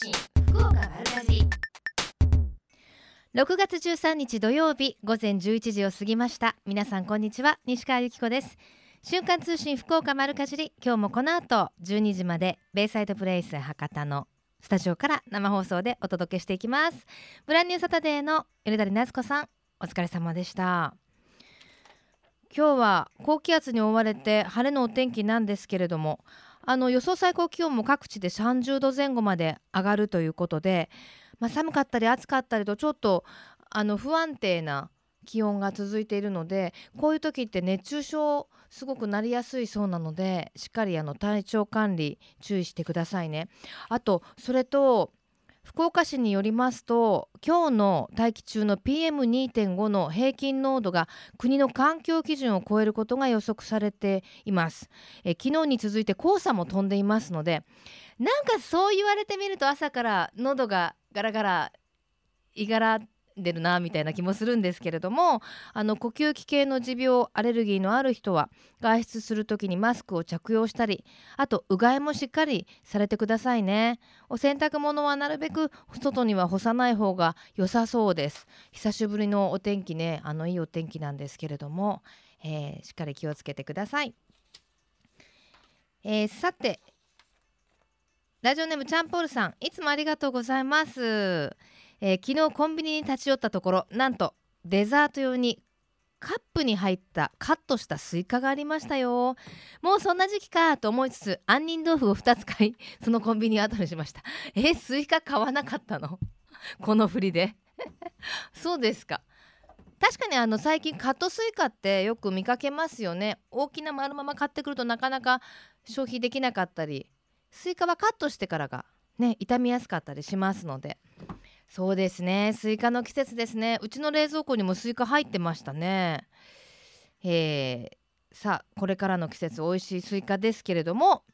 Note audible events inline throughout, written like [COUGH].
信福岡丸かじり。6月13日土曜日午前11時を過ぎました。皆さんこんにちは。西川由紀子です。瞬間通信福岡丸かじり。今日もこの後12時までベイサイドプレイス博多のスタジオから生放送でお届けしていきます。ブランニューサタデーの米谷夏子さんお疲れ様でした。今日は高気圧に覆われて晴れのお天気なんですけれどもあの予想最高気温も各地で30度前後まで上がるということで、まあ、寒かったり暑かったりとちょっとあの不安定な気温が続いているのでこういう時って熱中症すごくなりやすいそうなのでしっかりあの体調管理注意してくださいね。あとそれと福岡市によりますと今日の大気中の PM2.5 の平均濃度が国の環境基準を超えることが予測されています。え昨日に続いて黄砂も飛んでいますのでなんかそう言われてみると朝から喉がガラガラいがらでるなみたいな気もするんですけれどもあの呼吸器系の持病アレルギーのある人は外出する時にマスクを着用したりあとうがいもしっかりされてくださいね。お洗濯物はなるべく外には干さない方が良さそうです。久しぶりのお天気ねあのいいお天気なんですけれども、えーしっかり気をつけてください、えーさてラジオネームチャンポールさんいつもありがとうございます。えー昨日コンビニに立ち寄ったところなんとデザート用にカップに入ったカットしたスイカがありましたよ。もうそんな時期かと思いつつ杏仁豆腐を2つ買い [LAUGHS] そのコンビニを後にしました。えースイカ買わなかったの？[LAUGHS] この振りで。[LAUGHS] そうですか。確かにあの最近カットスイカってよく見かけますよね。大きな丸まま買ってくるとなかなか消費できなかったりスイカはカットしてからがね傷みやすかったりしますので。そうですね。スイカの季節ですね。うちの冷蔵庫にもスイカ入ってましたね。え。ーさあこれからの季節美味しいスイカですけれども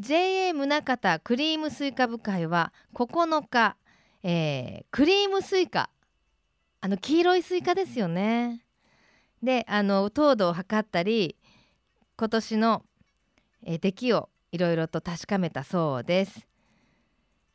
JA 宗像クリームスイカ部会は9日、えークリームスイカあの黄色いスイカですよね。であの糖度を測ったり今年の、えー出来をいろいろと確かめたそうです。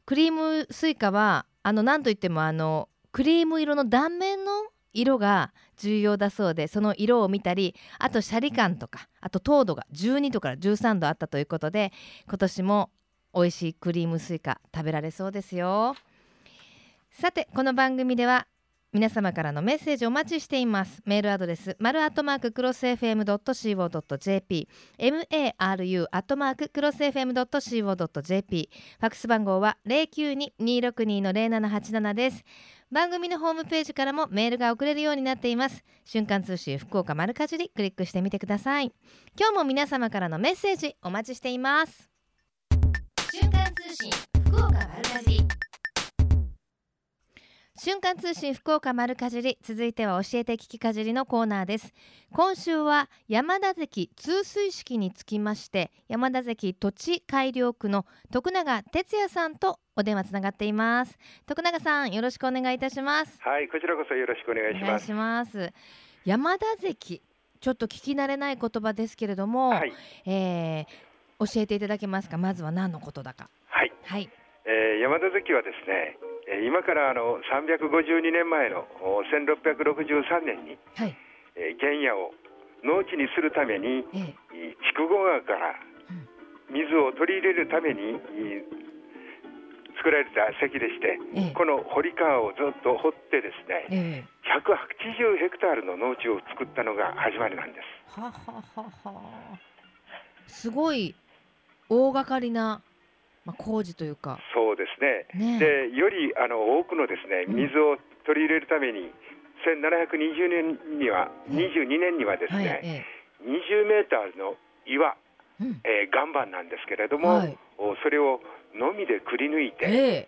クリームスイカはあの何といってもあのクリーム色の断面の色が重要だそうでその色を見たりあとシャリ感とかあと糖度が12度から13度あったということで今年も美味しいクリームスイカ食べられそうですよ。さてこの番組では皆様からのメッセージお待ちしています。メールアドレスマルアットマーククロス FM.co.jp maru アットマーククロス FM.co.jp ファックス番号は092-262-0787です。番組のホームページからもメールが送れるようになっています。瞬間通信福岡丸かじりクリックしてみてください。今日も皆様からのメッセージお待ちしています。瞬間通信福岡丸かじり。瞬間通信福岡丸かじり続いては教えて聞きかじりのコーナーです。今週は山田関通水式につきまして山田関土地改良区の徳永哲也さんとお電話つながっています。徳永さんよろしくお願いいたします。はい、こちらこそよろしくお願いします。お願いします。山田関ちょっと聞き慣れない言葉ですけれども、はい、えー教えていただけますか？まずは何のことだか。はい、はい。えー山田関はですね、えー今からあの352年前のお1663年に、はい。えー原野を農地にするために、筑後川から水を取り入れるために、い作られた関でして、ええ。この堀川をずっと掘ってですね、ええ。180ヘクタールの農地を作ったのが始まりなんです。はははは。すごい大掛かりな、まあ、工事というか。そうですね。ねでよりあの多くのですねうん。水を取り入れるために、1720年には、ね22年にはですはいね、え。20メーターの岩、えうん。えー岩盤なんですけれども、はい。おそれをのみでくり抜いて、ええ。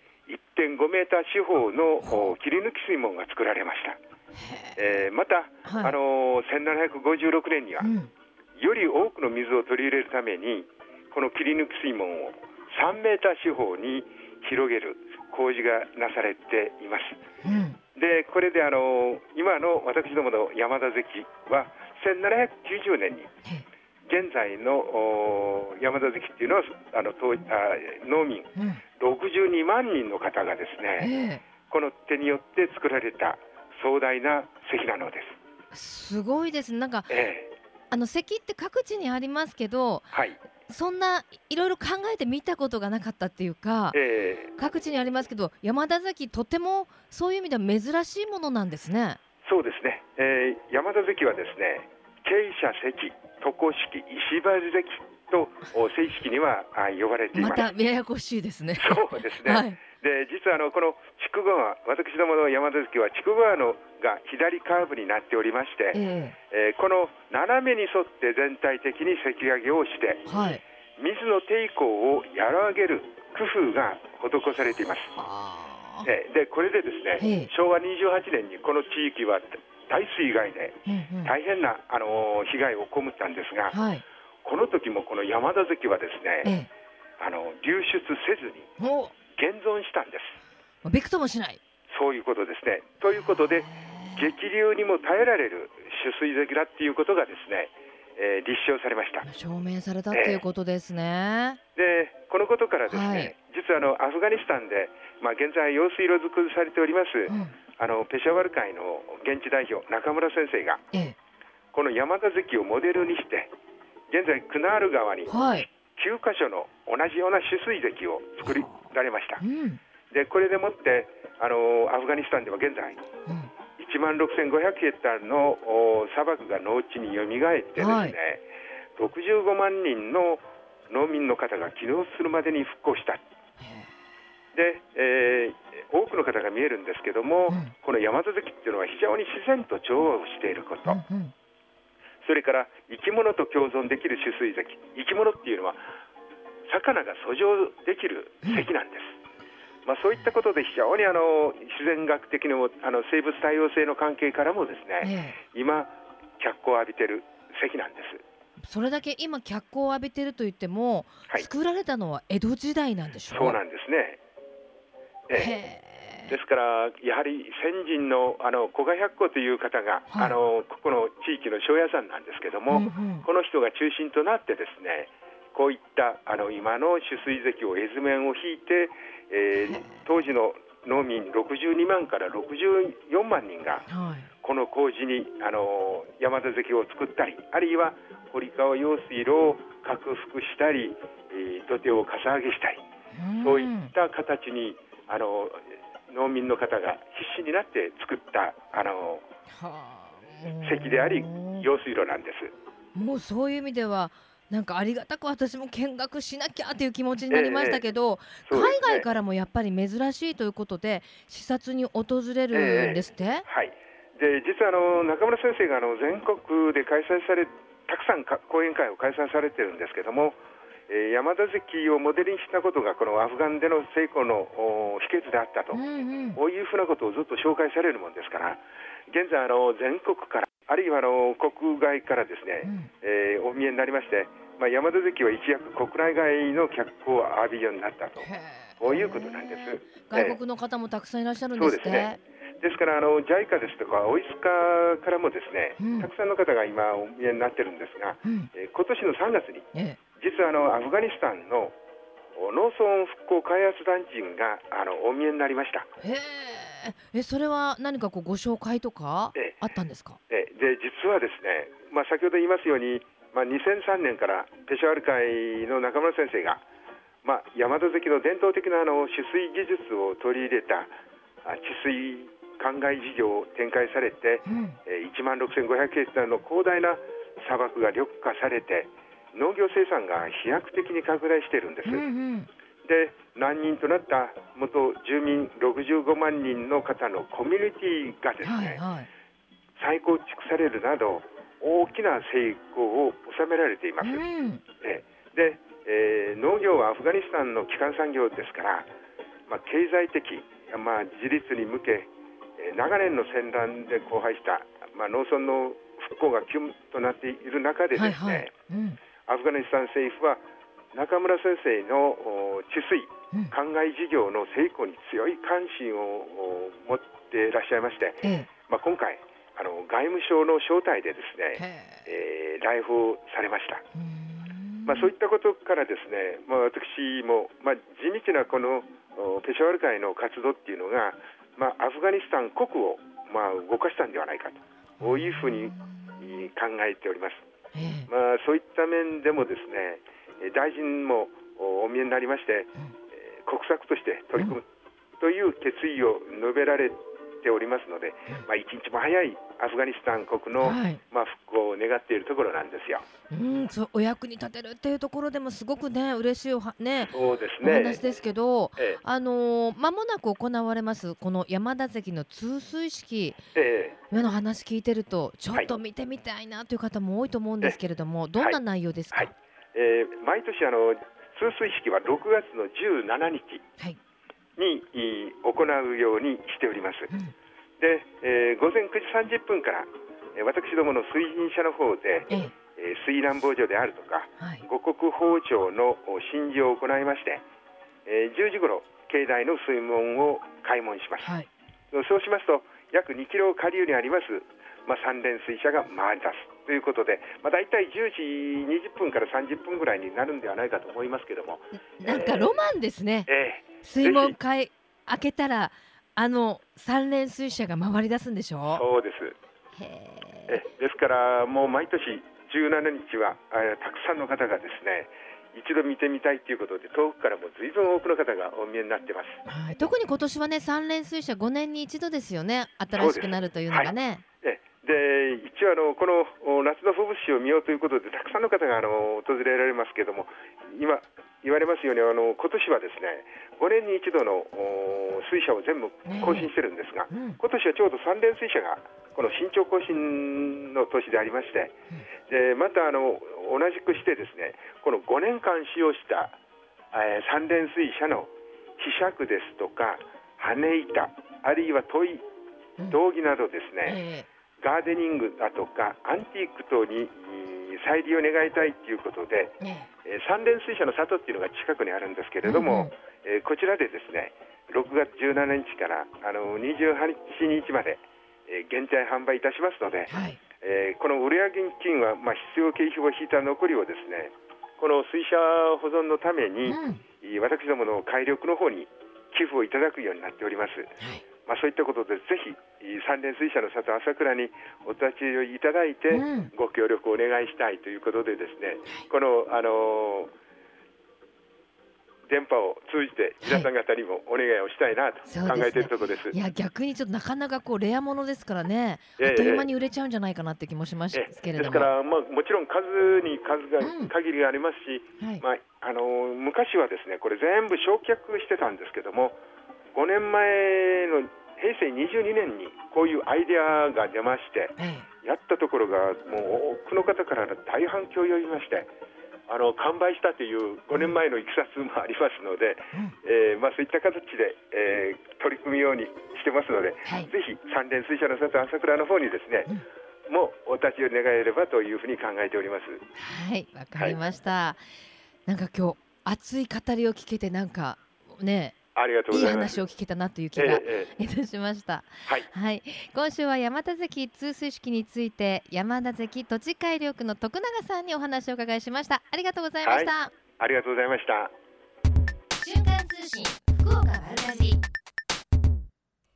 1.5メーター四方のお切り抜き水門が作られました。え。ーまた、はい。あのー1756年には、うん。より多くの水を取り入れるためにこの切り抜き水門を3メーター四方に広げる工事がなされています。うん。でこれであの今の私どもの山田関は1790年にえ現在のお山田関っていうのはあの当あ農民うん。62万人の方がですね、えこの手によって作られた壮大な石なのです。えすごいです。ねなんかええ。あの石って各地にありますけどはい、そんないろいろ考えて見たことがなかったっていうかええ各地にありますけど山田関とてもそういう意味では珍しいものなんですね。そうですね、えー山田関はですね、傾斜石、床式、石張り石とお正式にはあ呼ばれていま。ますたややこしいですね。そうですね。[LAUGHS] はい。で実はあのこの筑後川、私どもの山田関は筑後川のが左カーブになっておりまして、ええーこの斜めに沿って全体的に石上げをして、えはい。水の抵抗を和らげる工夫が施されています。あえーでこれでですね、ええ昭和28年にこの地域は大水害で。大変な、あのー被害を被ったんですが、はい。この時もこの山田関はですえね、えあの流出せずにお現存したんです。びくともしない。そういうことですね。ということで、激流にも耐えられる取水石だっていうことがですね、えー立証されました。証明されたっていうことですね。で、このことからですね、はい実はあのアフガニスタンで、まあ、現在、用水路作りされております、うん。あのペシャワル会の現地代表、中村先生が、えこの山田関をモデルにして、現在、クナール川にえはい。9箇所の同じような取水石を作りられましたう。ん。で、これでもって、あのアフガニスタンでは現在、うん。1万6500ヘクタールのお砂漠が農地によみがえってですね、はい65万人の農民の方が起業するまでに復興した。で、えー多くの方が見えるんですけども、うんこの山田関っていうのは非常に自然と調和をしていること、うんうん。それから生き物と共存できる取水石、生き物っていうのは魚が遡上できる石なんです。まあ、そういったことで非常にあの自然学的にもあの生物多様性の関係からもですね、ええ。今脚光を浴びてる石なんです。それだけ今脚光を浴びてると言っても、はい。作られたのは江戸時代なんでしょそうなんですね。ええですから、やはり先人のあの古賀百子という方が、はい。あのここの地域の庄屋さんなんですけども、うんうん。この人が中心となってですね、こういったあの今の取水石を絵図面を引いて、えー当時の農民62万から64万人がはい。この工事にあの山田関を作ったり、あるいは堀川用水路を拡幅したり、えー土手をかさ上げしたり、そういった形にあの農民の方が必死になって作ったあのはあ。石であり用水路なんです。もうそういう意味ではなんかありがたく私も見学しなきゃという気持ちになりましたけど、そうですね。海外からもやっぱり珍しいということで視察に訪れるんですって、はい、で実はあの中村先生があの全国で開催されたくさんか講演会を開催されてるんですけども、えー山田関をモデルにしたことがこのアフガンでの成功のお秘訣であったと、うんうん。こういうふうなことをずっと紹介されるもんですから。現在あの全国からあるいはあの国外からですね、うん。えーお見えになりまして、まあ、山田関は一躍国内外の脚光を浴びるようになったと。こういうことなんです。外国の方もたくさんいらっしゃるんですって、そうですね。ですからあの JICA ですとかオイスカからもですね、うん。たくさんの方が今お見えになってるんですが、うん。えー今年の3月にえ実はあのアフガニスタンのお農村復興開発団人があのお見えになりました。えへええそれは何かこうご紹介とかええ。あったんですか、えーで実はですね、まあ、先ほど言いますように、まあ、2003年からペシャワル会の中村先生が、まあ、山田関の伝統的なあの取水技術を取り入れたあ治水灌漑事業を展開されて、うん。えー1万6500ヘクタールの広大な砂漠が緑化されて農業生産が飛躍的に拡大しているんです。うんうん。で難民となった元住民65万人の方のコミュニティがですね、はいはい。再構築されるなど大きな成功を収められています。うん。えーで、えー農業はアフガニスタンの基幹産業ですから、まあ、経済的、まあ、自立に向け、えー長年の戦乱で荒廃した、まあ、農村の復興が急となっている中でですね、はいはい。うんアフガニスタン政府は中村先生のお治水うん。灌漑事業の成功に強い関心をお持っていらっしゃいまして、ええ。まあ、今回あの外務省の招待でですね、へえ。えー来訪されました。まあ、そういったことからですね、まあ、私も、まあ、地道なこのおペシャワル会の活動っていうのが、まあ、アフガニスタン国を、まあ、動かしたんではないかというふうにい考えております。ええ。まあ、そういった面でもですねえー大臣もおお見えになりまして、えー国策として取り組むという決意を述べられておりますので、まあ、一日も早いアフガニスタン国の、はい。まあ、復興を願っているところなんですよ。うん、そうお役に立てるっていうところでもすごくね嬉しいおはねそうですおね話ですけど、えあのー間もなく行われますこの山田関の通水式。ええ。今の話聞いてるとちょっと見てみたいなという方も多いと思うんですけれども、どんな内容ですか？はい。えー毎年あの通水式は6月の17日。はいにい行うようにしております。うん。で、えー午前9時30分から、えー私どもの水銀社の方で、ええ。えー水難防除であるとかはい。五穀包丁のお神事を行いまして、えー10時ごろ境内の水門を開門します。はい。そうしますと約2キロ下流にあります、まあ、三連水車が回り出す。ということで、まあ、大体10時20分から30分ぐらいになるんではないかと思いますけども、なんかロマンですね。え水門開開けたらあの三連水車が回り出すんでしーょ？そうですへえですからもう毎年17日はえーたくさんの方がですね一度見てみたいということで遠くからも随分多くの方がお見えになってます。えはい、特に今年はね三連水車5年に一度ですよね新しくなるというのがね。えで一応あのこのお夏の風物詩を見ようということでたくさんの方があの訪れられますけれども今言われますようにあの今年はですね5年に一度のお水車を全部更新してるんですが、うん。今年はちょうど3連水車がこの新潮更新の年でありまして、でまたあの同じくしてですねこの5年間使用した、えー三連水車の磁石ですとか羽板あるいは問いうん。道着などですね、え。ガーデニングだとかアンティーク等に再利用願いたいということで、えねえ。ー三連水車の里っていうのが近くにあるんですけれども、えーこちらでですね6月17日からあの28日まで、えー限定販売いたしますので、はい。えーこの売上金は、まあ、必要経費を引いた残りをですねこの水車保存のために、うん。私どもの改良の方に寄付をいただくようになっております。はいまあ、そういったことでぜひいー三連水車の里朝倉にお立ち寄りいただいて、うん。ご協力をお願いしたいということでですねこの、あのー電波を通じて皆さん方にもお願いをしたいなと考えているところです。いや逆にちょっとなかなかこうレアものですからね、ええ。あっという間に売れちゃうんじゃないかなって気もしますえけれども。ですから、まあ、もちろん数に数がうん。限りがありますし、はい。まああのー昔はですねこれ全部焼却してたんですけども5年前の平成22年にこういうアイデアが出ましてえやったところがもう多くの方から大反響を呼びましてあの完売したという5年前のいきさつもありますので、えーまあ、そういった形で、えー取り組むようにしてますので、はい。ぜひ三連水車の里朝倉の方にですね、もうお立ち寄り願えればというふうに考えております。えはいわかりました、なんか今日熱い語りを聞けてなんかねありがとうごいいざいます。話を聞けたなという気えがえええいたしました。はい、はい、今週は山田関通水式について山田関土地改良区の徳永さんにお話をお伺いしました。ありがとうございました。ありがとうございました。瞬間通信福岡丸かじり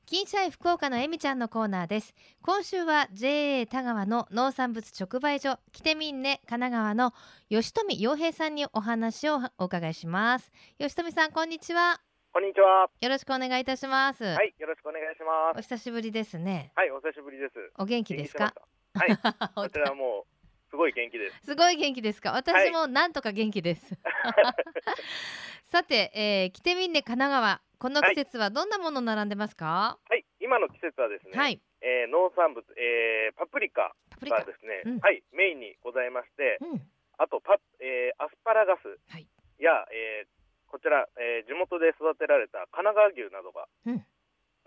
金シャイ福岡のえみちゃんのコーナーです今週は JA 田川の農産物直売所キテミンネ神奈川の吉富洋平さんにお話をお伺いします吉富さんこんにちはこんにちは。よろしくお願いいたします、はい、よろしくお願いします。お久しぶりですね。はい、お久しぶりです。お元気ですか？はい、こちらはもう、すごい元気です。すごい元気ですか？私もなんとか元気です、[LAUGHS] さて、えー、キテミンネ神奈川。この季節はどんなもの並んでますか？はい、今の季節はですね、はい。えー農産物、えーパプリカがですね、うん。はい、メインにございまして、うん。あとパ、えーアスパラガスはい。や、えーこちら、えー地元で育てられた神奈川牛などがうん。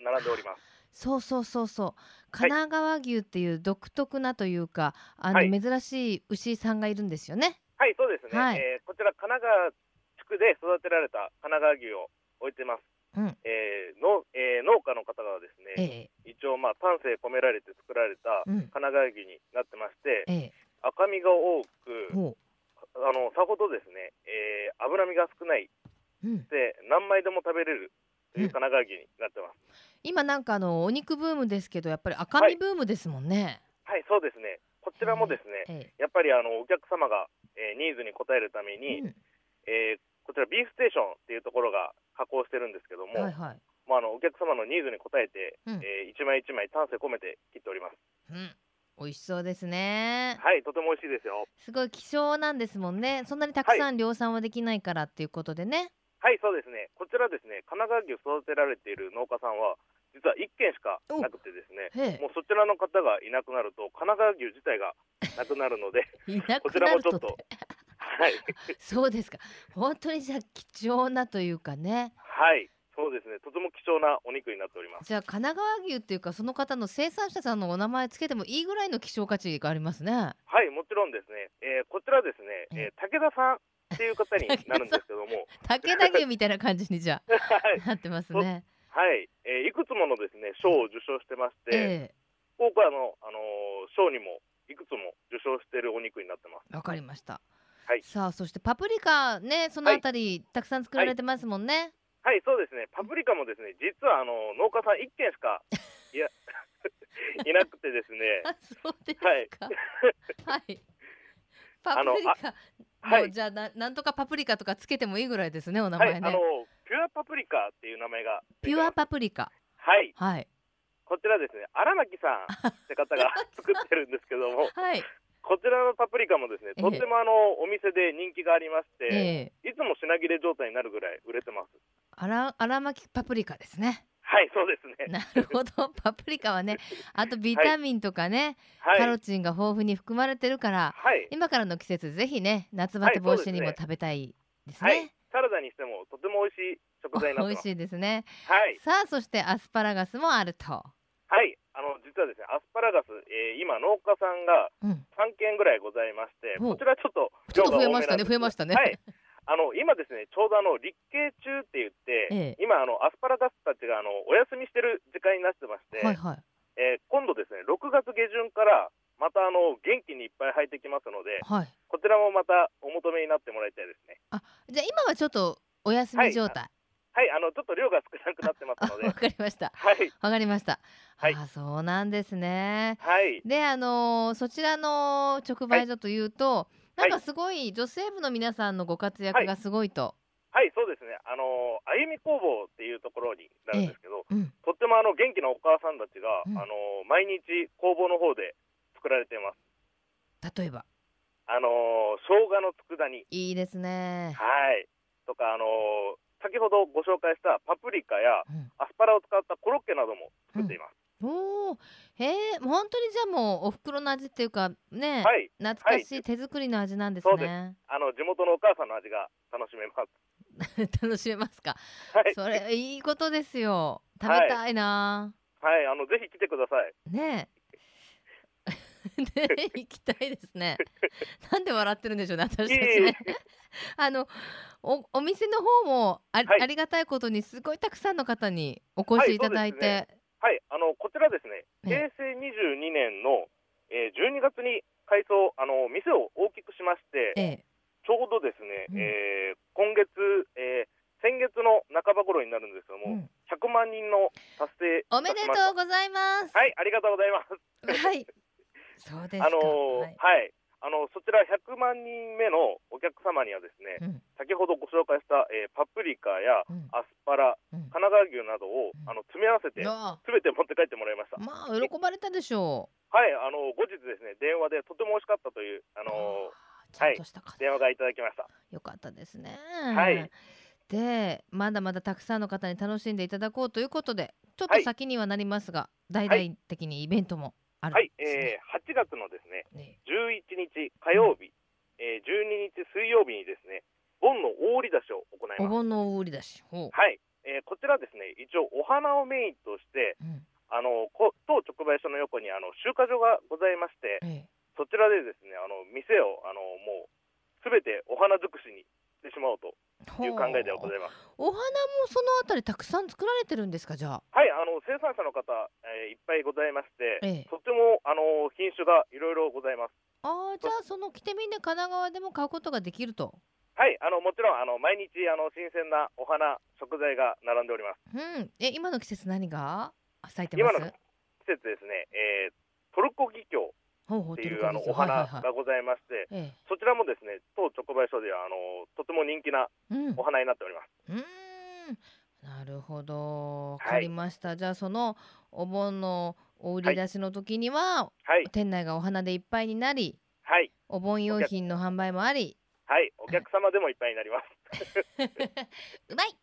並んでおります。そうそうそうそう。神奈川牛っていう独特なというか、あの、はい。珍しい牛さんがいるんですよね。はい、そうですね。はい。えーこちら神奈川地区で育てられた神奈川牛を置いてます。うん。えーのえー農家の方がですえね、え一応まあ丹精込められて作られたうん。神奈川牛になってまして、ええ。赤みが多く、ほあのさほどですね、えー脂身が少ないうん、で何枚でも食べれるという神奈川牛になってます。今なんかあのお肉ブームですけどやっぱり赤身ブームですもんね。はい、そうですね。こちらもですね、えやっぱりあのお客様が、えーニーズに応えるためえに、うんえーこちらビーフステーションっていうところが加工してるんですけども、はいはい。まあ、あのお客様のニーズに応えて、うんえー一枚一枚丹精込めて切っております。うん、美味しそうですね。はい、とても美味しいですよ。すごい希少なんですもんね。そんなにたくさん量産はできないからっていうことでね。はい、そうですね。こちらですね、神奈川牛育てられている農家さんは、実は1軒しかなくてですね、もうそちらの方がいなくなると、神奈川牛自体がなくなるので、[LAUGHS] こちらもちょってと。はい、[LAUGHS] そうですか。本当にじゃあ貴重なというかね。はい、そうですね、とても貴重なお肉になっております。じゃあ神奈川牛っていうかその方の生産者さんのお名前つけてもいいぐらいの希少価値がありますね。はい、もちろんですね、えーこちらですね、えー武田さんっていう方になるんですけども、[LAUGHS] 武田牛みたいな感じにじゃ [LAUGHS] はいあなってますね。はい、えーいくつものですね賞を受賞してまして、え多くあのあのー賞にもいくつも受賞しているお肉になってます。えわかりました。はいさあそしてパプリカねそのあたり、たくさん作られてますもんね。はい、そうですね。パプリカもですね、実はあの農家さん1軒しか [LAUGHS] いやいなくてですね。あそうですはいか。はい。パプリカ。はいじゃあななんとかパプリカとかつけてもいいぐらいですねお名はい、前ね。あのピュアパプリカっていう名前がピュアパプリカ。はい、はい。こちらですね、荒牧さんって方が [LAUGHS] 作ってるんですけども、はい。こちらのパプリカもですね、ええとってもあのお店で人気がありまして、ええいつも品切れ状態になるぐらい売れてます。あら荒巻きパプリカですね。はい、そうですね。[LAUGHS] なるほどパプリカはねあとビタミンとかね、はい、カロチンが豊富に含まれてるからはい、今からの季節ぜひね夏バテ防止にも食べたいですはいね。、サラダにしてもとても美味しい食材になってます。美味しいですね。はい、さあそしてアスパラガスもあると。はい、あの実はですね、アスパラガス、えー今農家さんがうん。3件ぐらいございまして、ほうこちらちょっとちょっと増えましたね増えましたね。はい、あの今ですね、ちょうどあの立慶中って言って、ええ今あのアスパラガスたちがあのお休みしてる時間になってまして、はいはいえー今度ですね、6月下旬からまたあの元気にいっぱい入ってきますので、はい。こちらもまたお求めになってもらいたいですね。じゃあ今はちょっとお休み状態。はい、あのちょっと量が少なくなってまあすので [LAUGHS] わ、かりました。はい、わかりました。はいあそうなんですね。はい、であのーそちらの直売所というと、はいなんかすごい女性部の皆さんのご活躍がすごいと。はい、そうですね、あのあゆみ工房っていうところになるんですけど、うん。とってもあの元気なお母さんたちが、うんあの毎日工房の方で作られています。例えば？あの生姜の佃煮、いいですね。はい、とかあの先ほどご紹介したパプリカやうんアスパラを使ったコロッケなども作っています。おお、へえ、もう本当にじゃあもうお袋の味っていうかね、はい、懐かしい手作りの味なんですそうでね。あの地元のお母さんの味が楽しめます。[LAUGHS] 楽しめますか？はい、それいいことですよ。食べたいな。はい、あのぜひ来てください。ねえ。[LAUGHS] ね行きたいですね。なんで笑ってるんでしょうね、私たちね。[LAUGHS] あのおお店の方もあ,、はいありがたいことにすごいたくさんの方にお越しいただいて、はいはい、あのこちらですね、え平成22年の、えー12月に改装あの店を大きくしまして、ええ。ちょうどですね、うん。えー今月、えー先月の半ば頃になるんですけども、うん。100万人の達成おめでとうございます。はい、ありがとうございます。はい。そうですか。あのーはい。はい、あのそちら100万人目のお客様にはですね、うん。先ほどご紹介した、えーパプリカやうん。アスパラ、うん神奈川牛などを、うんあの詰め合わせてすべて持って帰ってもらいました。まあ喜ばれたでしょはい、あの後日ですね電話でとても美味しかったというあう。のちゃんとした方、電話がいただきました。よかったですね。はい。でまだまだたくさんの方に楽しんでいただこうということでちょっとはい先にはなりますが、大々的にイベントもあるんはい、ですね。えー8月のですねね11日火曜日、えー12日水曜日にですね盆の大売り出しを行いおます。盆のお売り出し。はい、えーこちらですね一応お花をメインとしてうんあのこ当直売所の横にあの集荷所がございましてええそちらでですねあの店をあのもうすべてお花尽くしにしてしまおうという考えでございます。お花もそのあたりたくさん作られてるんですかじゃあ？はい、あの生産者の方、えーいっぱいございまして、ええとてもあの品種がいろいろございます。ああじゃあその来てみんな神奈川でも買うことができると？はい、あのもちろんあの毎日あの新鮮なお花食材が並んでおります。うん。え今の季節何が？咲いてます？今の季節ですね、えー、トルコギキョウっていうあのお花はいはいはい。がございまして、えそちらもですね当直売所ではあのとても人気な。お花になっております。うーん。なるほど。わはい。かりました、じゃあそのお盆のお売り出しの時には、はい。店内がお花でいっぱいになりはい。お盆用品の販売もありはいお客様でもいっぱいになります。[LAUGHS] うまい。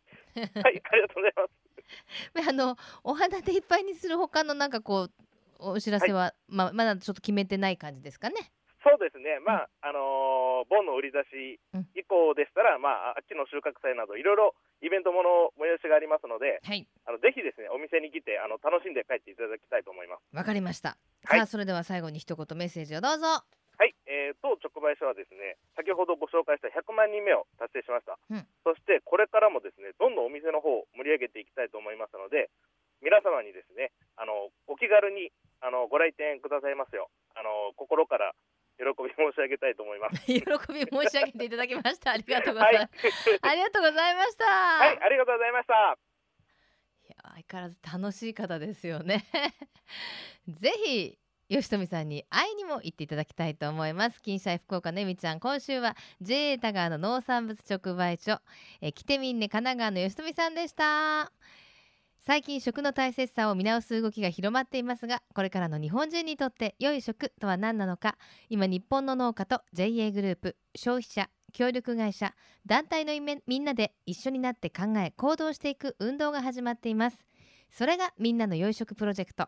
はいありがとうございます。[LAUGHS] あのお花でいっぱいにする他のなんかこうお知らせは、ままだちょっと決めてない感じですかね？そうですね、まああのー盆の売り出し以降でしたら、まあ、秋の収穫祭などいろいろイベントもの催しがありますのではい。あのぜひですねお店に来てあの楽しんで帰っていただきたいと思います。わかりました、はい。さあそれでは最後に一言メッセージをどうぞはい、えー、当直売所はですね先ほどご紹介した100万人目を達成しました、うん。そしてこれからもですねどんどんお店の方を盛り上げていきたいと思いますので皆様にですねあのお気軽にあのご来店くださいますよあの心から喜び申し上げたいと思います。[LAUGHS] 喜び申し上げていただきました。ありがとうございはい。ます、、ありがとうございました。はい、ありがとうございました。いや相変わらず楽しい方ですよね。[LAUGHS] ぜひ吉富さんに会いにも行っていただきたいと思います。金シャイ福岡のえみちゃん今週は JA 田川の農産物直売所。え来てみんね神奈川の吉富さんでした。最近食の大切さを見直す動きが広まっていますがこれからの日本人にとって良い食とは何なのか。今日本の農家と JA グループ消費者協力会社団体のみんなで一緒になって考え行動していく運動が始まっています。それがみんなの良い食プロジェクト。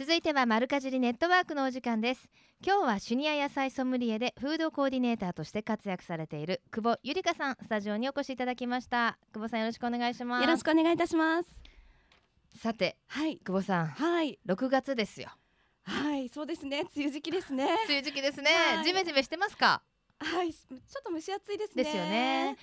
続いてはマルカジリネットワークのお時間です今日はシュニア野菜ソムリエでフードコーディネーターとして活躍されている久保ゆりかさんスタジオにお越しいただきました久保さんよろしくお願いしますよろしくお願いいたします。さてはい。久保さんはい。6月ですよはい。そうですね。梅雨時期ですね。[LAUGHS] 梅雨時期ですね、はいジメジメしてますか？はい。ちょっと蒸し暑いですね。ですよね。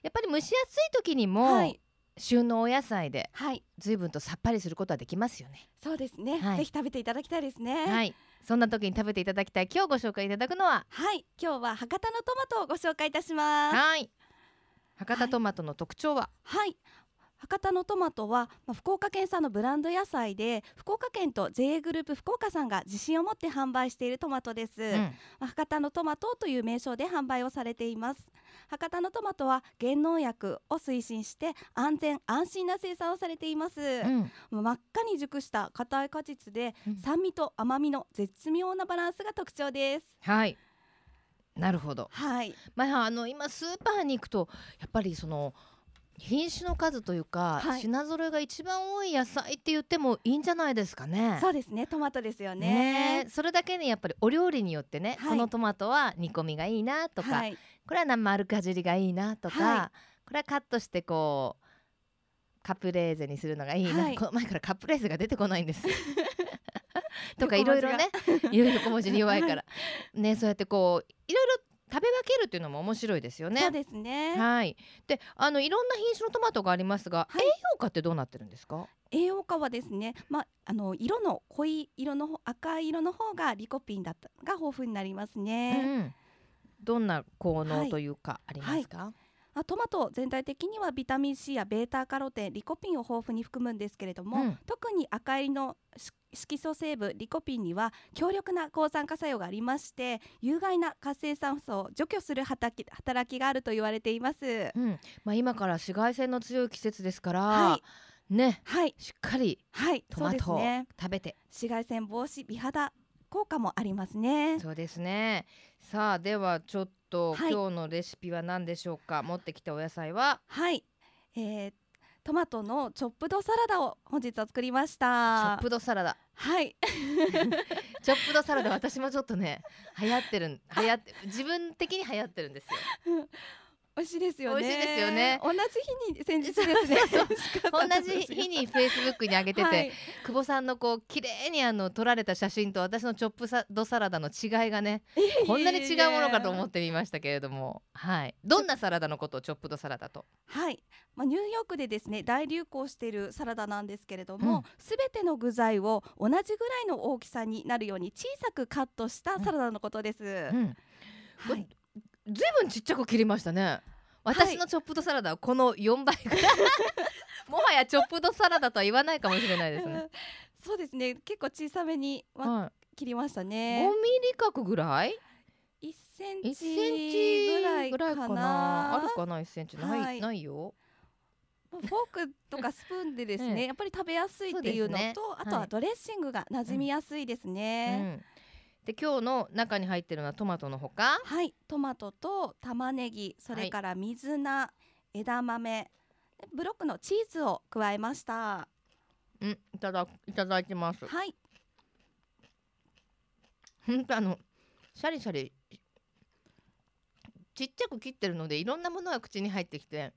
やっぱり蒸し暑い時にも、はい。旬のお野菜ではい。随分とさっぱりすることはできますよねそうですね。はいぜひ食べていただきたいですね。。はいいそんな時に食べていただきたい今日ご紹介いただくのは？はい。今日は博多のトマトをご紹介いたします。はい博多トマトの特徴は、はい。博多のトマトは、まあ、福岡県産のブランド野菜で福岡県と JA グループ福岡さんが自信を持って販売しているトマトです、うんまあ博多のトマトという名称で販売をされています博多のトマトは減農薬を推進して安全安心な生産をされています、うん。真っ赤に熟した硬い果実で、うん。酸味と甘みの絶妙なバランスが特徴です。はい。なるほど。はい。まああの今スーパーに行くとやっぱりその品種の数というか、はい。品揃えが一番多い野菜って言ってもいいんじゃないですかね。そうですねトマトですよね。ね。えそれだけにやっぱりお料理によってね、はい。このトマトは煮込みがいいなとか、はい。これは丸かじりがいいなとか、はこれはカットしてこうカプレーゼにするのがいいな、はい。この前からカプレーゼが出てこないんです。[LAUGHS] とかいろいろね [LAUGHS] いろいろ小文字に弱いから、ねそうやってこういろいろ食べ分けるっていうのも面白いですよね。そうですねはい。で、あのいろんな品種のトマトがありますが、はい栄養価ってどうなってるんですか？栄養価はですね、まあ、あの色の濃い色の方赤い色の方がリコピンだったが豊富になりますうね、ん。どんな効はい能というかありますか？あトマト全体的にはビタミン C やベータカロテンリコピンを豊富に含むんですけれども、うん特に赤いのし色素成分リコピンには強力な抗酸化作用がありまして有害な活性酸素を除去する働き働きがあると言われています。うん。まあ今から紫外線の強い季節ですから、はね、はいしっかりトマトを食べて。紫外線防止美肌効果もありますね。そうですね。さあではちょっと、はい今日のレシピは何でしょうか？持ってきたお野菜は？はい、えー、トマトのチョップドサラダを本日は作りましチョたッ。プドサラダ。はい、[LAUGHS] チョップドサラダ私もちょっとね流行ってるん流行って自分的に流行ってるんですよ。[LAUGHS] 美味しいですよね。美味しいですよね。同じ日に先日ですね。[LAUGHS] 同じ日にフェイスブックに上げてて、はい。久保さんのこう綺麗にあの撮られた写真と私のチョップサドサラダの違いがねこんなに違うものかと思ってみましたけれども。はい。どんなサラダのことをチョップドサラダと？はい、まあ、ニューヨークでですね大流行しているサラダなんですけれどもすべ、ての具材を同じぐらいの大きさになるように小さくカットしたサラダのことです。うん。はい、ずいぶんちっちゃく切りましたね。私のチョップドサラダはこの4倍ぐらい。[LAUGHS] もはやチョップドサラダとは言わないかもしれないですね、[LAUGHS] そうですね。結構小さめに、まは切りましたい、ね。5ミリ角ぐらい？1セン1チぐらいかかな。なあるかな？1センチない、はい。ないよ。フォークとかスプーンでです [LAUGHS] えね、やっぱり食べやすいっていうのとね。あとはドレッシングが馴染みやすいですね、うん、で今日の中に入ってるのはトマトのほかはいトマトと玉ねぎそれから水菜、枝豆でブロックのチーズを加えました。うんいただいただいてます。はい。ほんとあのシャリシャリちっちゃく切ってるのでいろんなものが口に入ってきて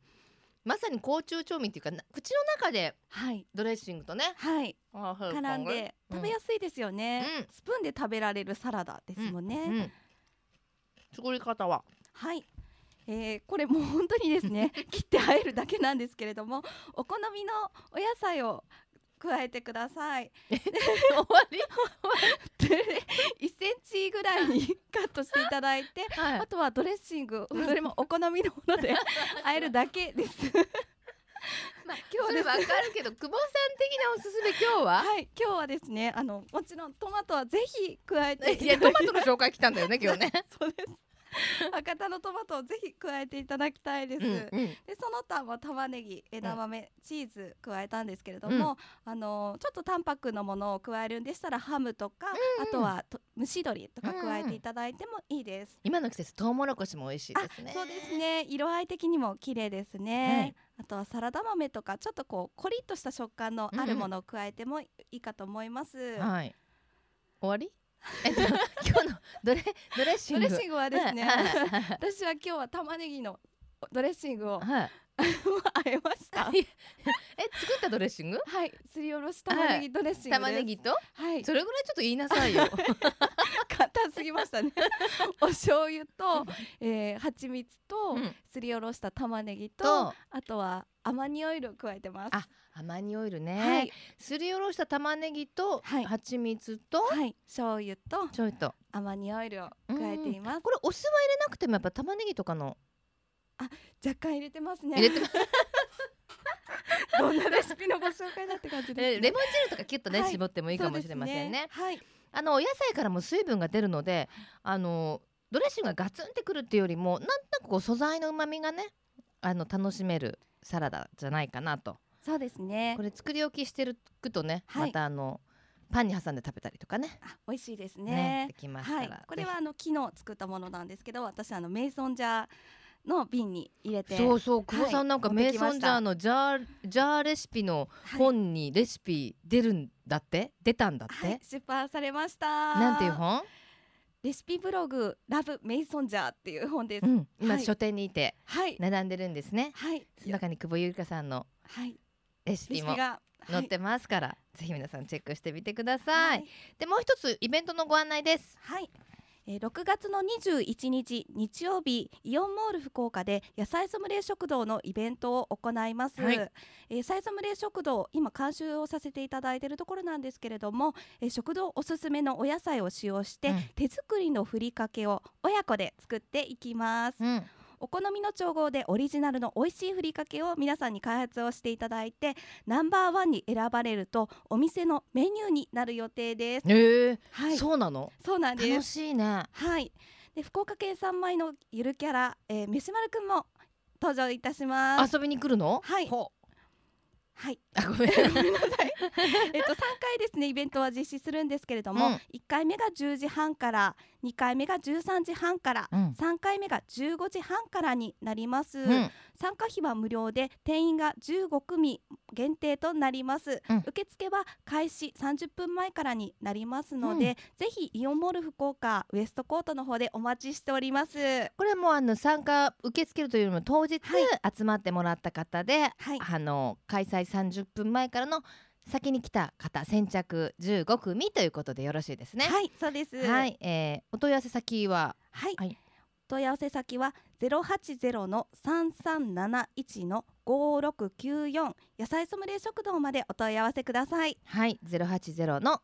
まさに甲虫調味っていうかな口の中ではい。ドレッシングとねはい。絡んで食べやすいですよね、うん。スプーンで食べられるサラダですもんね、うん、作り方は。はい、えー、これもう本当にですね [LAUGHS] 切ってあえるだけなんですけれどもお好みのお野菜を加えてください。[LAUGHS] 終わり、で1センチぐらいに [LAUGHS] カットしていただいてはい。あとはドレッシング。それもお好みのもので [LAUGHS] あえるだけです。まあ、今日でわかるけど久保さん的なおすすめ今日は？はい今日はですねあのもちろんトマトはぜひ加えて。いやトマトの紹介来たんだよね今日ね。そうです [LAUGHS] 博多のトマトをぜひ加えていただきたいです、うんうん。でその他は玉ねぎ枝豆、チーズ加えたんですけれども、あのちょっと淡白のものを加えるんでしたらハムとか、うん。あとはと蒸し鶏とか加えていただいてもいいです、今の季節トウモロコシも美味しいですね。そうですね。色合い的にも綺麗ですね、あとはサラダ豆とかちょっとこうコリッとした食感のあるものを加えてもいいかと思います、はい。終わり？えっと今日のドレドレッシング。はですね、はいはい私は今日は玉ねぎのドレッシングをはい。あえました？[LAUGHS] え。作ったドレッシング？はい。すりおろし玉ねぎドレッシング玉ねぎと？はい。それぐらいちょっと言いなさいよ。[LAUGHS] 簡単すぎましたね。[LAUGHS] お醤油と、えー、蜂蜜と、うん。すりおろした玉ねぎとと。あとはアマニオイルを加えてます。あアマニオイルね。はい、すりおろした玉ねぎとはい。蜂蜜とはい、醤油とちょいと。アマニオイルを加えています。これお酢は入れなくてもやっぱ玉ねぎとかの若干入れてますね。どんなレシピのご紹介だって感じです、ね、えレモン汁とかキュッとね、はい。絞ってもいいかもしれませんね。そうですはい。あのお野菜からも水分が出るので、あのドレッシングがガツンってくるっていうよりも、なんとなくこう素材の旨味がね、あの楽しめるサラダじゃないかなと。そうですね。これ作り置きしてるとね、はい。またあのパンに挟んで食べたりとかね、あ美味しいですね。ねできますから。はい、これはあの昨日作ったものなんですけど私あのメイソンジャーの瓶に入れて。そうそう久保さはいんなんか持ってメイソンジャーのジャージャーレシピのはい。本にレシピ出るんだって、出たんだって、はい、出版されました。なんていう本？レシピブログラブメイソンジャーっていう本です、うん、今、はい。書店にいてはい。並んでるんですね。はい。その中に久保ゆりかさんのはい。レシピも載ってますから、ぜひ皆さんチェックしてみてください。はい。でもう一つイベントのご案内です。はい、えー、6月の21日日曜日イオンモール福岡で野菜ソムリエ食堂のイベントを行います、はい。えー野菜ソムリエ食堂今監修をさせていただいているところなんですけれども、えー食堂おすすめのお野菜を使用して、うん。手作りのふりかけを親子で作っていきます。うん、お好みの調合でオリジナルの美味しいふりかけを皆さんに開発をしていただいてナンバーワンに選ばれるとお店のメニューになる予定ですえーはいそうなの？そうなんです楽しいね。はい。で福岡県産米のゆるキャラ、えー、飯丸くんも登場いたします。遊びに来るの？はいほはい。う [LAUGHS] あごめん。ごめんなさい。えっと3回ですねイベントは実施するんですけれども、うん1回目が10時半から、2回目が13時半から、うん3回目が15時半からになります。うん参加費は無料で定員が15組限定となります、うん受付は開始30分前からになりますので、ぜひイオンモール福岡ウエストコートの方でお待ちしておりますこれもあの参加受け付けるというよりも当日は集まってもらった方で、はいあの開催30分前からの先に来た方先着15組ということでよろしいですね。はいそうです。はい、えーお問い合わせ先ははい、はい。問い合わせ先は080の3371の5694野菜ソムリエ食堂までお問い合わせください。はい080の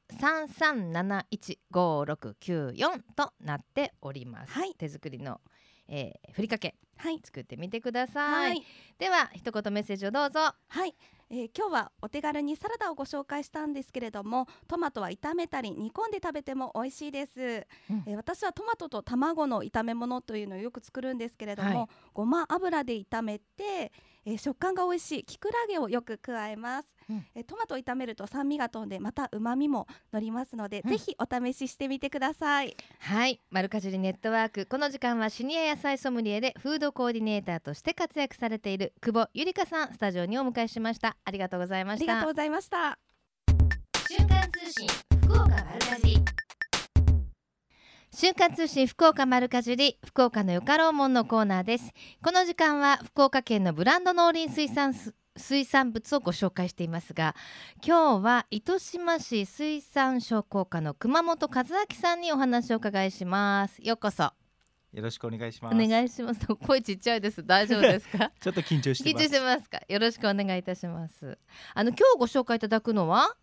33715694となっております。はい。手作りの、えー、ふりかけはい。作ってみてくださ。はいい。では一言メッセージをどうぞ。はい、えー今日はお手軽にサラダをご紹介したんですけれどもトマトは炒めたり煮込んで食べても美味しいです、うん。えー私はトマトと卵の炒め物というのをよく作るんですけれども、はい。ごま油で炒めて、えー食感が美味しいきくらげをよく加えます、うん。えートマトを炒めると酸味が飛んでまた旨味も乗りますので、うん。ぜひお試ししてみてください。はい、マルカジュリネットワーク。この時間はシニア野菜ソムリエでフードコーディネーターとして活躍されている久保ゆりかさんスタジオにお迎えしました。ありがとうございました。ありがとうございました。瞬間通信福岡丸かじり瞬間通信福岡丸かじり福岡のよかろうもんのコーナーです。この時間は福岡県のブランド農林水産す水産物をご紹介していますが今日は糸島市水産商工課の熊本和明さんにお話をお伺いします。ようこそ。よろしくお願いします。お願いします。声ちっちゃいです。大丈夫ですか？[LAUGHS] ちょっと緊張して緊張し。てますか？よろしくお願いいたします。あの今日ご紹介いただくのは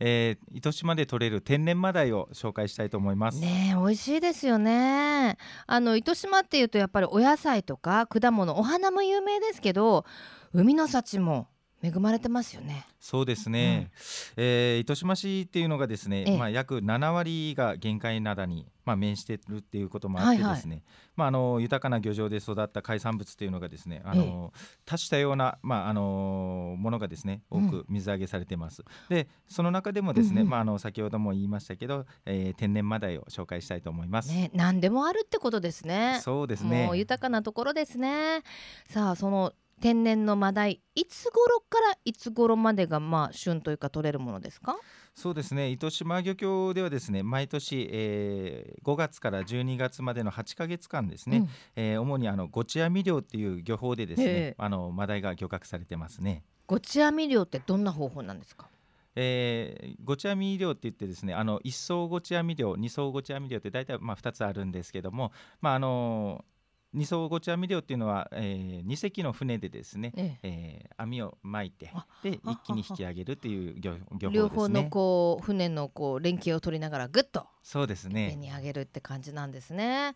えー、糸島で採れる天然マダイを紹介したいと思います。ね美味しいですよねあの糸島っていうとやっぱりお野菜とか果物お花も有名ですけど海の幸も恵まれてますよね。そうですね。えー糸島市っていうのがですね、ええ。まあ約7割が限界灘にまあ面してるっていうこともあってですね、まああの豊かな漁場で育った海産物っていうのがですね、あの多種多様なまああのものがですね多く水揚げされてます。でその中でもですね、うんうん。まああの先ほども言いましたけど、えー天然マダイを紹介したいと思います。ね何でもあるってことですね。そうですね。もう。豊かなところですね。さあその天然のマダイいつ頃からいつ頃までがまあ旬というか取れるものですか？そうですね。糸島漁協ではですね毎年、えー5月から12月までの8ヶ月間ですね、えー主にあのゴチアミ漁っていう漁法でですええ。ねあのマダイが漁獲されてますね。ごち網漁ってどんな方法なんですか？えー、ゴチアミ漁って言ってですねあの一層ゴチアミ漁二層ゴチアミ漁って大体まあ2つあるんですけどもまああの二層ゴチアミ漁っていうのは、え2隻の船でですね、えええー網を巻いてあで一気に引き上げるっていう漁漁法ですね。両方のこう船のこう連携を取りながらぐっとそうです上ね。に上げるって感じなんですね。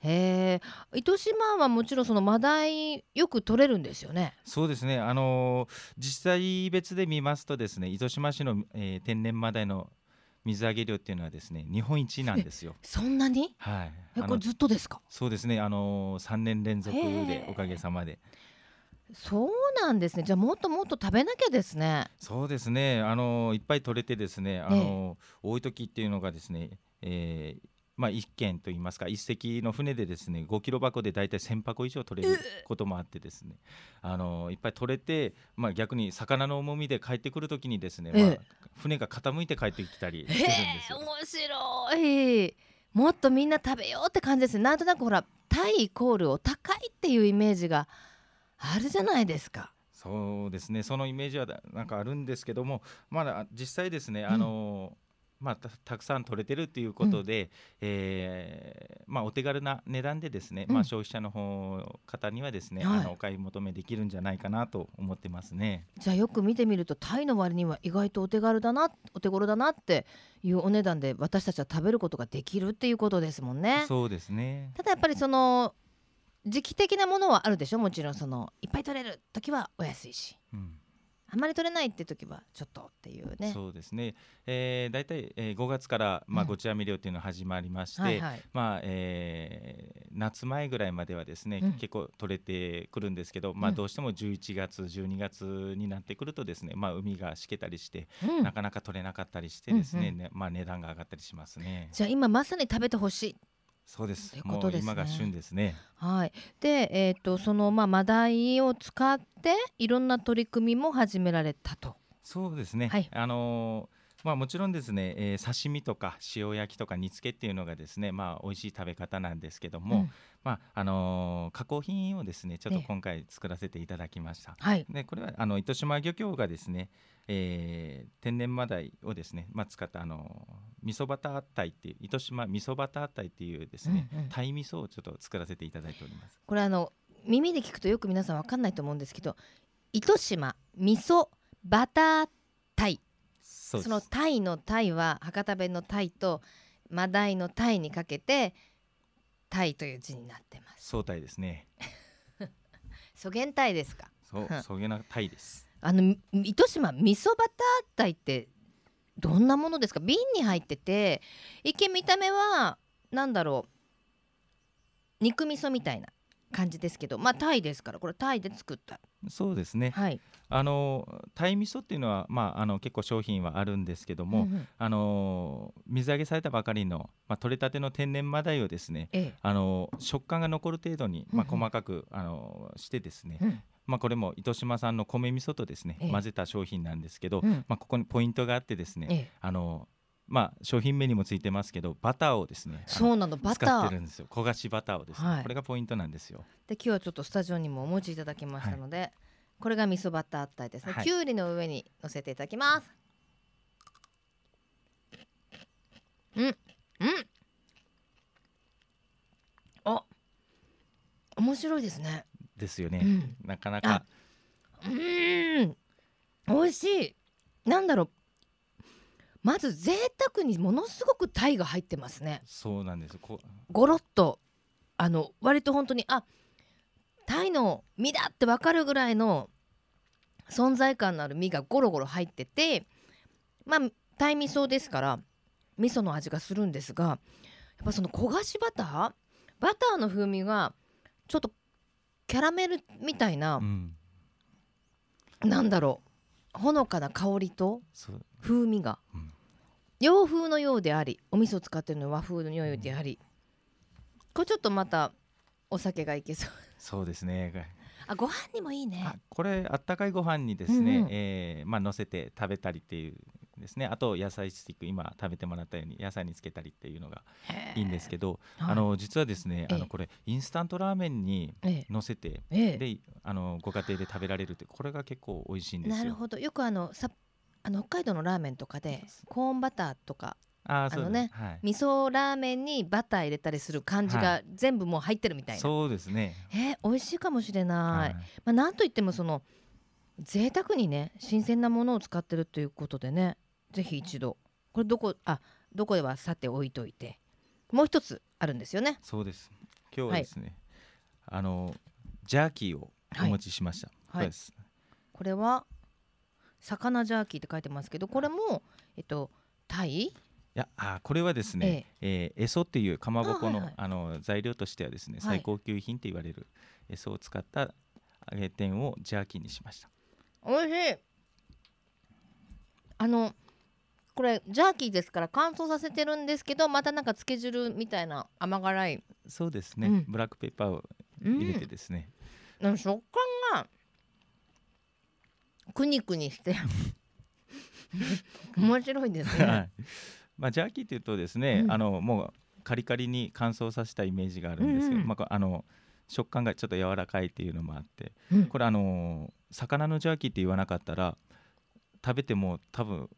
へえ糸島はもちろんそのマダイよく取れるんですよね。そうですね、あのー実際別で見ますとですね糸島市の、えー天然マダイの水揚げ量っていうのはですね日本一なんですよ。[LAUGHS] そんなに？はい、これずっとですか？そうですね、あのー、3年連続へでー。おかげさまで。そうなんですね。じゃあもっともっと食べなきゃですね。そうですね、あのーいっぱい取れてですね、あのー多い時っていうのがですね、えーまあ、1軒といいますか一隻の船でですね5キロ箱で大体1000箱以上取れることもあってですね、あのーいっぱい取れて、まあ、逆に魚の重みで帰ってくる時にですね、まあえ船が傾いて帰ってきたりへするんでえすよ。面白い。もっとみんな食べようって感じですね。なんとなくほらタイイコールお高いっていうイメージがあるじゃないですか。そうですねそのイメージはだなんかあるんですけどもまだ実際ですね、あのーまあ、たたくさん取れてるっていうことで、えーまあ、お手軽な値段でですね、うん。まあ、消費者の方方にはですね、はい。あのお買い求めできるんじゃないかなと思ってますね。じゃあよく見てみるとタイの割には意外とお手軽だなお手頃だなっていうお値段で私たちは食べることができるっていうことですもんね。そうですね。ただやっぱりその時期的なものはあるでしょもちろんそのいっぱい取れる時はお安いし。うんあんまり取れないって時はちょっとっていうね。そうですね、えー、大体、えー、5月から、まあうん。ごち網漁っていうのが始まりまして、はいはい。まあえー夏前ぐらいまではですね、うん。結構取れてくるんですけど、まあ、うんどうしても11月12月になってくるとですね、まあ、海がしけたりして、うん。なかなか取れなかったりしてですね,、うんねまあ、値段が上がったりしますね。じゃあ今まさに食べてほしい。っそうです。ですね。もう今が旬ですね。はい。で、えっ、とそのまあマダイを使っていろんな取り組みも始められたと。そうですね、はい。あのーまあもちろんですね、えー刺身とか塩焼きとか煮付けっていうのがですねまあ美味しい食べ方なんですけども、うんまああのー加工品をですねちょっええと今回作らせていただきました。はい。でこれはあの糸島漁協がですね、えー天然マダイをですね、まあ、使ったあの味噌バター鯛っていう糸島味噌バター鯛っていうですね、うんうん鯛味噌をちょっと作らせていただいております。これあの耳で聞くとよく皆さんわかんないと思うんですけど、糸島味噌バタータイ。そのタイのタイは博多弁のタイとマダイのタイにかけてタイという字になってます。総鯛ですね。[LAUGHS] そげんタイですか？そううんそげな鯛です。あのみ糸島味噌バタータイってどんなものですか？瓶に入ってて一見見た目はなんだろう肉味噌みたいな感じですけどまあタイですからこれタイで作ったそうですね。はい。あの鯛味噌っていうのはまああの結構商品はあるんですけども、うんうん。あの水揚げされたばかりのまあ取れたての天然マダイをですね。ええ。あの食感が残る程度に、まあ、うん。うん細かく、あのしてですね、うん。まあ、これも糸島産の米味噌とですね、ええ。混ぜた商品なんですけど、うん。まあ、ここにポイントがあってですね、ええ。あのまあ、商品名にもついてますけどバターをですねそうなのバター。使ってるんですよ。焦がしバターをですね、はい。これがポイントなんですよ。で今日はちょっとスタジオにもお持ちいただきましたので、これが味噌バタータイですね、はい。きゅうりの上に乗せていただきます。うん。うん。あ面白いですね。ですよね、うん。なかなか。うーん。美味しい。なんだろうまず贅沢にものすごくタイが入ってますね。そうなんです。こう。ゴロッとあの割と本当にあタイの身だって分かるぐらいの存在感のある身がゴロゴロ入っててまあタイ味噌ですから味噌の味がするんですがやっぱその焦がしバターバターの風味がちょっとキャラメルみたいな、うん。なんだろうほのかな香りと風味が、うん洋風のようでありお味噌使ってるのは和風のようであり、これちょっとまたお酒がいけそう。そうですね。[LAUGHS] あご飯にもいいね。あこれあったかいご飯にですね、うんうん。えーまあ乗せて食べたりっていうですね。あと野菜スティック今食べてもらったように野菜につけたりっていうのがいいんですけど、はい。あの実はですね、ええ。あのこれインスタントラーメンにえ乗せて、ええ。えであのご家庭で食べられるってこれが結構美味しいんですよ。なるほど。よくあのさあの北海道のラーメンとかでコーンバターとかああのねはい、味噌ラーメンにバター入れたりする感じはが全部もう入ってるみたいな、そうですね。えー美味しいかもしれない、はい。まあ、なんといってもその贅沢にね新鮮なものを使ってるということでねぜひ一度。これどこあどこではさて置いといて。もう一つあるんですよね。そうです。今日はですね、あのジャーキーをお持ちしました。はい。これは魚ジャーキーって書いてますけどこれもえっとタイ？いやあこれはですね、えーエソっていうかまぼこのあ、あはいはい。の材料としてはですねはい。最高級品って言われるエソを使った揚げ天をジャーキーにしました。美味しい。あのこれジャーキーですから乾燥させてるんですけどまたなんか漬け汁みたいな甘辛い、そうですね、うん。ブラックペッパーをうん入れてですね、なん。か食感がくにくにして。[LAUGHS] 面白いですはね。い。まあ、ジャーキーっていうとですね、うん。あのもうカリカリに乾燥させたイメージがあるんですけど、うんうん。まあこ、あの食感がちょっと柔らかいっていうのもあってうん。これあの魚のジャーキーって言わなかったら食べても多分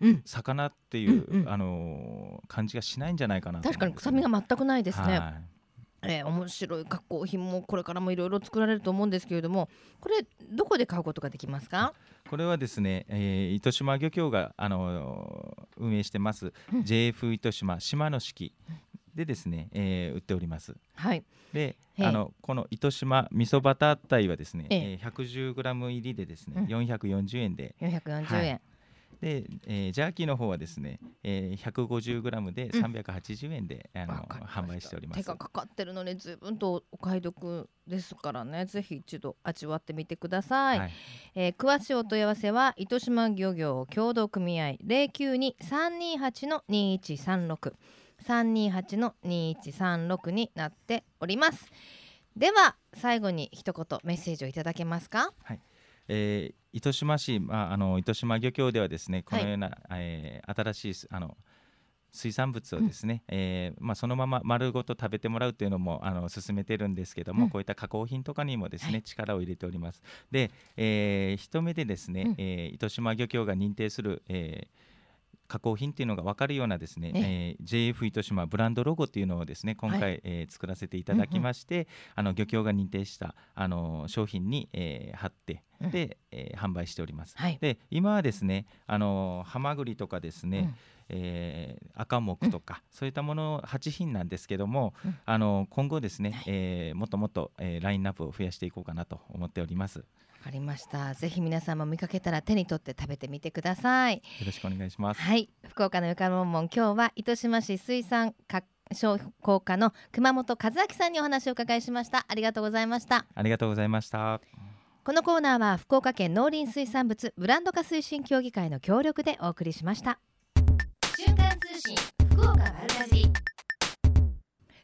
うん、魚っていう、うんうん。あの感じがしないんじゃないかなと確かに臭みが全くないですね。はいえー面白い加工品もこれからもいろいろ作られると思うんですけれどもこれどこで買うことができますか？これはですね、えー糸島漁協が、あのー運営してます、うん。JF 糸島島の式でですね、えー売っております。はい。で、ええあのこの糸島味噌バター鯛はですね、ええ。ー 110g 入りでですね、うん。440円で、440円、で、えージャーキーの方はですね、えー 150g でうん。380円で、あのわかりました。販売しております。手がかかってるのに随分とお買い得ですからね。ぜひ一度味わってみてください、はい。えー詳しいお問い合わせは糸島漁業協同組合092-328の2136 328の2136になっております。では最後に一言メッセージをいただけますか？えー糸島市、まあ、あの糸島漁協ではですねこのような、えー新しいすあの水産物をですね、えーまあ、そのまま丸ごと食べてもらうというのもあの進めてるんですけども、うん。こういった加工品とかにもですね、はい。力を入れております。で、えー一目でですね、うん。えー糸島漁協が認定する、えー加工品っていうのが分かるようなですね、えー JF 糸島ブランドロゴっていうのをですね今回、はえー作らせていただきまして、あの漁協が認定したあの商品に、えー貼ってうん。で、えー販売しております。はい。で今はですねあのハマグリとかですね、うん。えー赤木とか、そういったもの8品なんですけども、うん。あの今後ですね、はい。えーもっともっと、えーラインナップを増やしていこうかなと思っております。よわかりました。ぜひ皆さんも見かけたら手に取って食べてみてください。ろしくお願いします。はい。福岡のゆかろんもん今日は糸島市水産か商工課の熊本和明さんにお話をお伺いしました。ありがとうございました。ありがとうございました。このコーナーは福岡県農林水産物ブランド化推進協議会の協力でお送りしました。瞬間通信福岡丸かじり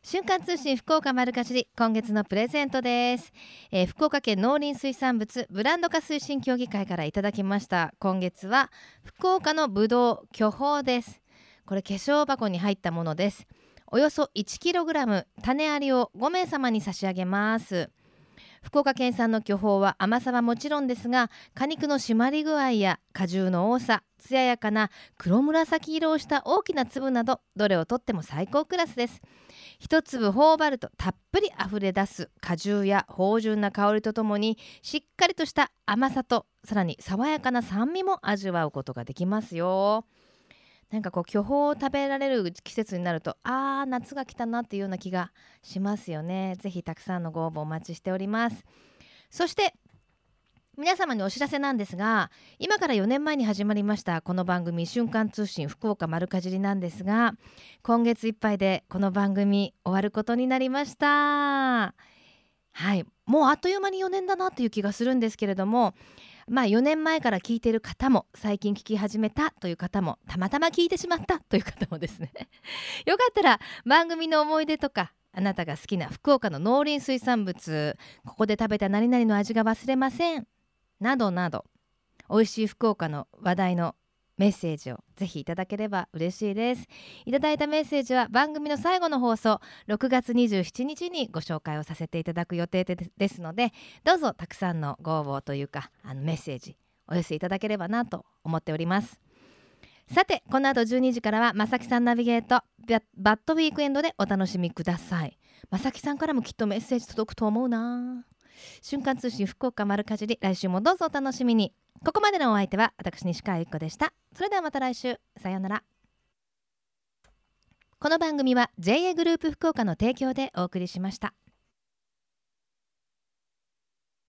瞬間通信福岡丸かじり今月のプレゼントです、えー福岡県農林水産物ブランド化推進協議会からいただきました。今月は福岡のぶどう巨峰です。これ化粧箱に入ったものです。およそ 1kg 種ありを5名様に差し上げます。福岡県産の巨峰は甘さはもちろんですが果肉の締まり具合や果汁の多さ艶やかな黒紫色をした大きな粒などどれをとっても最高クラスです。一粒頬張るとたっぷりあふれ出す果汁や芳醇な香りとともにしっかりとした甘さとさらに爽やかな酸味も味わうことができますよ。なんかこう巨峰を食べられる季節になるとあー夏が来たなっていうような気がしますよね。ぜひたくさんのご応募お待ちしております。そして皆様にお知らせなんですが今から4年前に始まりましたこの番組瞬間通信福岡丸かじりなんですが今月いっぱいでこの番組終わることになりました。はい。もうあっという間に4年だなという気がするんですけれどもまあ4年前から聞いてる方も最近聞き始めたという方もたまたま聞いてしまった [LAUGHS] という方もですね。[LAUGHS] よかったら番組の思い出とかあなたが好きな福岡の農林水産物ここで食べた何々の味が忘れませんなどなど美味しい福岡の話題のメッセージをぜひいただければ嬉しいです。いただいたメッセージは番組の最後の放送6月27日にご紹介をさせていただく予定でですのでどうぞたくさんのご応募というかあのメッセージお寄せいただければなと思っております。さてこの後12時からはまさきさんナビゲートババッドウィークエンドでお楽しみください。まさきさんからもきっとメッセージ届くと思うな。瞬間通信福岡丸かじり来週もどうぞお楽しみに。ここまでのお相手は私西川由紀子でした。それではまた来週。さようなら。この番組は JA グループ福岡の提供でお送りしました。